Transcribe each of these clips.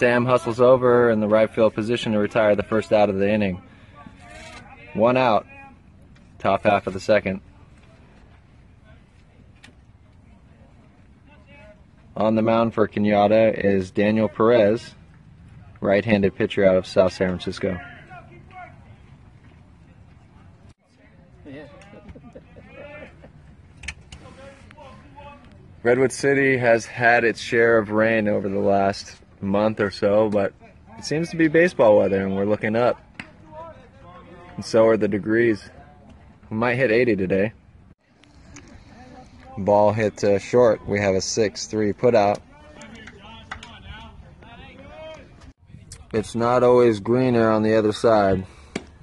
Sam hustles over in the right field position to retire the first out of the inning. One out, top half of the second. On the mound for Cañada is Daniel Perez, right handed pitcher out of South San Francisco. Redwood City has had its share of rain over the last month or so, but it seems to be baseball weather and we're looking up. And so are the degrees. We might hit 80 today. Ball hit uh, short. We have a 6-3 put out. It's not always greener on the other side.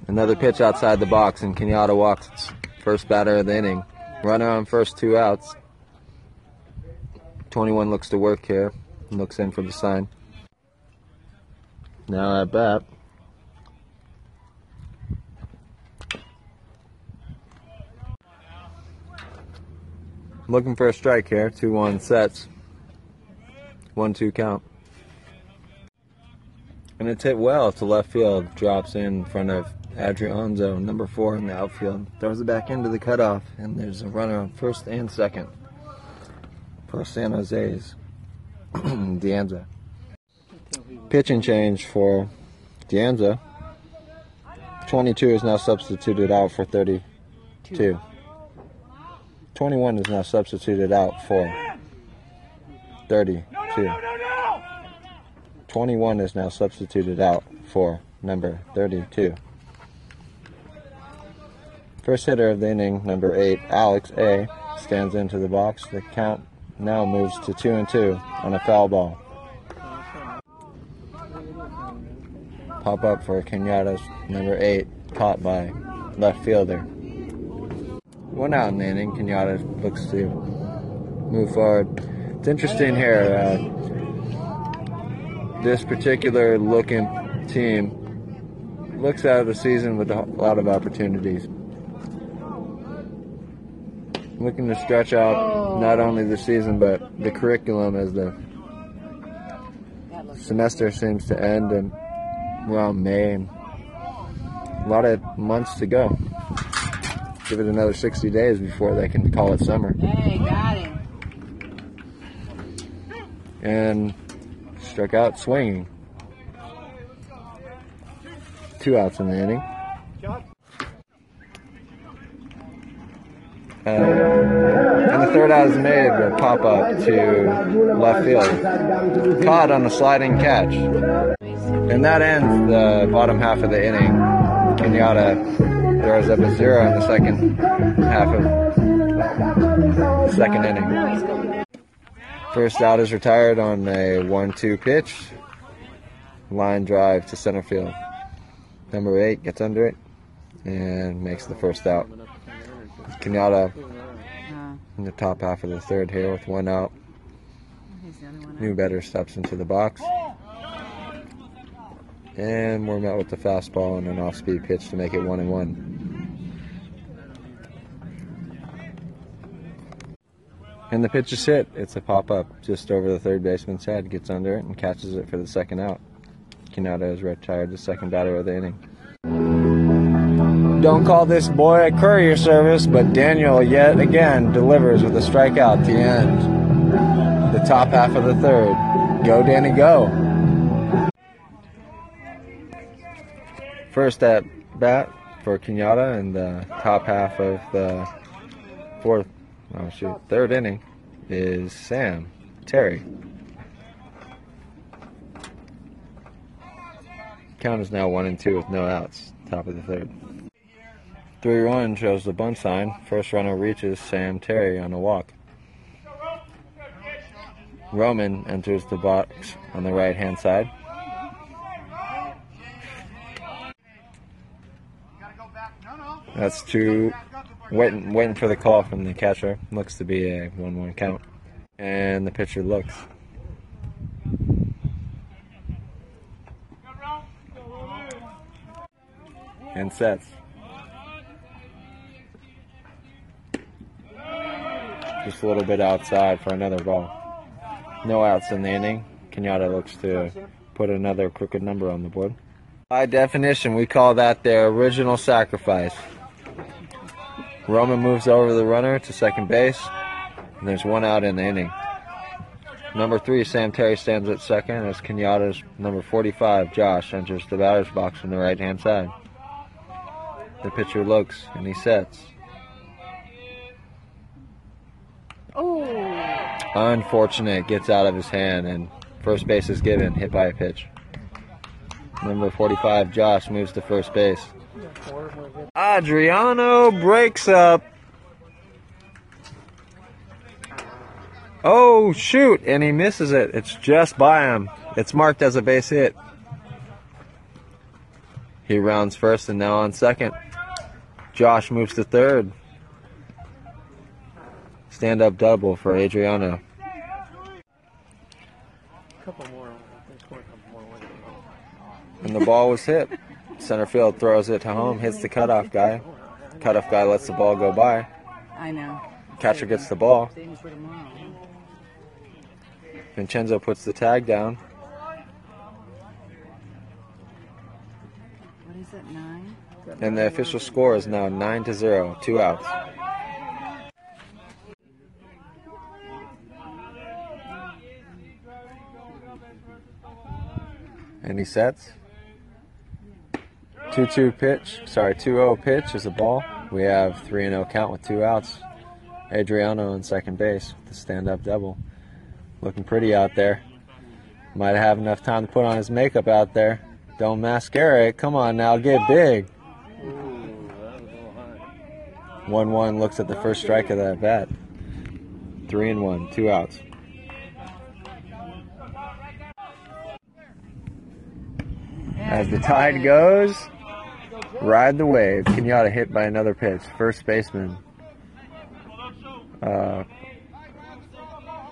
Another pitch outside the box and Cañada walks first batter of the inning. Runner on first two outs. 21 looks to work here. Looks in for the sign. Now at bat. Looking for a strike here. 2 1 sets. 1 2 count. And it's hit well to left field. Drops in front of Adrianzo, number 4 in the outfield. Throws it back into the cutoff. And there's a runner on first and second for San Jose's De Anza. Pitching change for De Anza. 22 is now substituted out for 32. 21 is now substituted out for 32. 21 is now substituted out for number 32. First hitter of the inning, number 8, Alex A., stands into the box. The count now moves to 2 and 2 on a foul ball. Pop up for Cañada's number 8, caught by left fielder. One out in the inning. Cañada looks to move forward. It's interesting here. Uh, this particular looking team looks out of the season with a lot of opportunities. Looking to stretch out not only the season but the curriculum as the semester seems to end in around May. A lot of months to go. Give it another 60 days before they can call it summer. Hey, got him. And struck out swinging. Two outs in the inning. Uh, and the third out is made a pop up to left field. Caught on a sliding catch. And that ends the bottom half of the inning. Cañada throws up a zero in the second half of the second inning. First out is retired on a 1 2 pitch. Line drive to center field. Number 8 gets under it and makes the first out. Cañada in the top half of the third here with one out. New better steps into the box. And we're met with the fastball and an off speed pitch to make it one and one. And the pitch is hit. It's a pop up just over the third baseman's head, gets under it and catches it for the second out. Cañada is retired the second batter of the inning. Don't call this boy a courier service, but Daniel yet again delivers with a strikeout at the end. The top half of the third. Go, Danny, go. First at bat for Cañada in the top half of the fourth, oh shoot, third inning is Sam Terry. Count is now one and two with no outs. Top of the third. 3 run shows the bunt sign. First runner reaches Sam Terry on a walk. Roman enters the box on the right hand side. That's two. Waiting, waiting for the call from the catcher. Looks to be a 1 1 count. And the pitcher looks. And sets. Just a little bit outside for another ball. No outs in the inning. Cañada looks to put another crooked number on the board. By definition, we call that their original sacrifice. Roman moves over the runner to second base, and there's one out in the inning. Number three, Sam Terry stands at second as Cañada's number 45, Josh, enters the batter's box from the right hand side. The pitcher looks and he sets. Oh, Unfortunate, gets out of his hand, and first base is given, hit by a pitch. Number 45, Josh, moves to first base. Adriano breaks up. Oh, shoot, and he misses it. It's just by him. It's marked as a base hit. He rounds first and now on second. Josh moves to third. Stand up double for Adriano. couple more. They scored a couple more. with it. And the ball was hit. Center field throws it to home, hits the cutoff guy. Cutoff guy lets the ball go by. I know. Catcher gets the ball. Same as for tomorrow. Vincenzo puts the tag down. What is it, nine? And the official score is now 9 to 0, two outs. And he sets. 2 2 pitch, sorry, 2 0 pitch is a ball. We have 3 0 count with two outs. Adriano in second base with the stand up double. Looking pretty out there. Might have enough time to put on his makeup out there. Don't mascara it. Come on now, get big. 1 1 looks at the first strike of that bat. 3 and 1, two outs. As the tide goes, ride the wave. Cañada hit by another pitch. First baseman. Uh,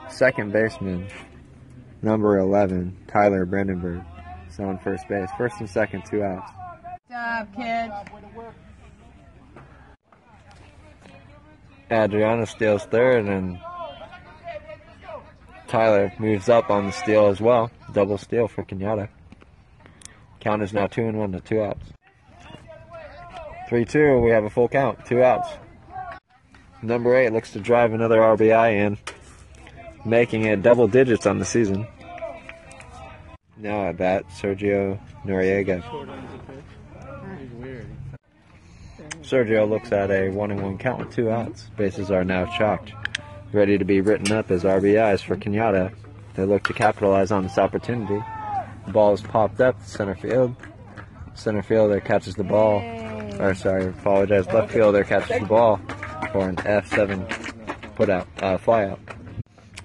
second baseman, number 11, Tyler Brandenburg. So on first base. First and second, two outs. Good job, kids. Adriana steals third, and Tyler moves up on the steal as well. Double steal for Cañada. Count is now two and one to two outs. Three two. We have a full count. Two outs. Number eight looks to drive another RBI in, making it double digits on the season. Now at bat, Sergio Noriega. Sergio looks at a one and one count with two outs. Bases are now chalked, ready to be written up as RBIs for Cañada. They look to capitalize on this opportunity. The ball is popped up center field. Center fielder catches the ball. Or sorry, apologize. Left fielder catches the ball for an F7 put out, uh, fly out.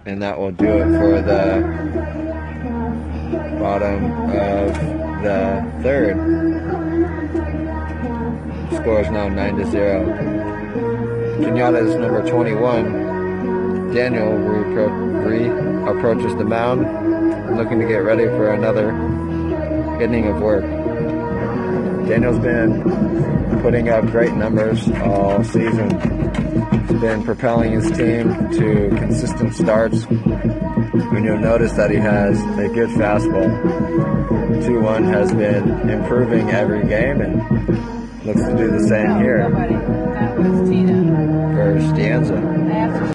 And that will do it for the bottom of the third. Score is now 9 to 0. Cañada is number 21. Daniel repro- re- approaches the mound, looking to get ready for another inning of work. Daniel's been putting up great numbers all season. He's been propelling his team to consistent starts. And you'll notice that he has a good fastball. 2 1 has been improving every game and looks to do the same here for Stianza.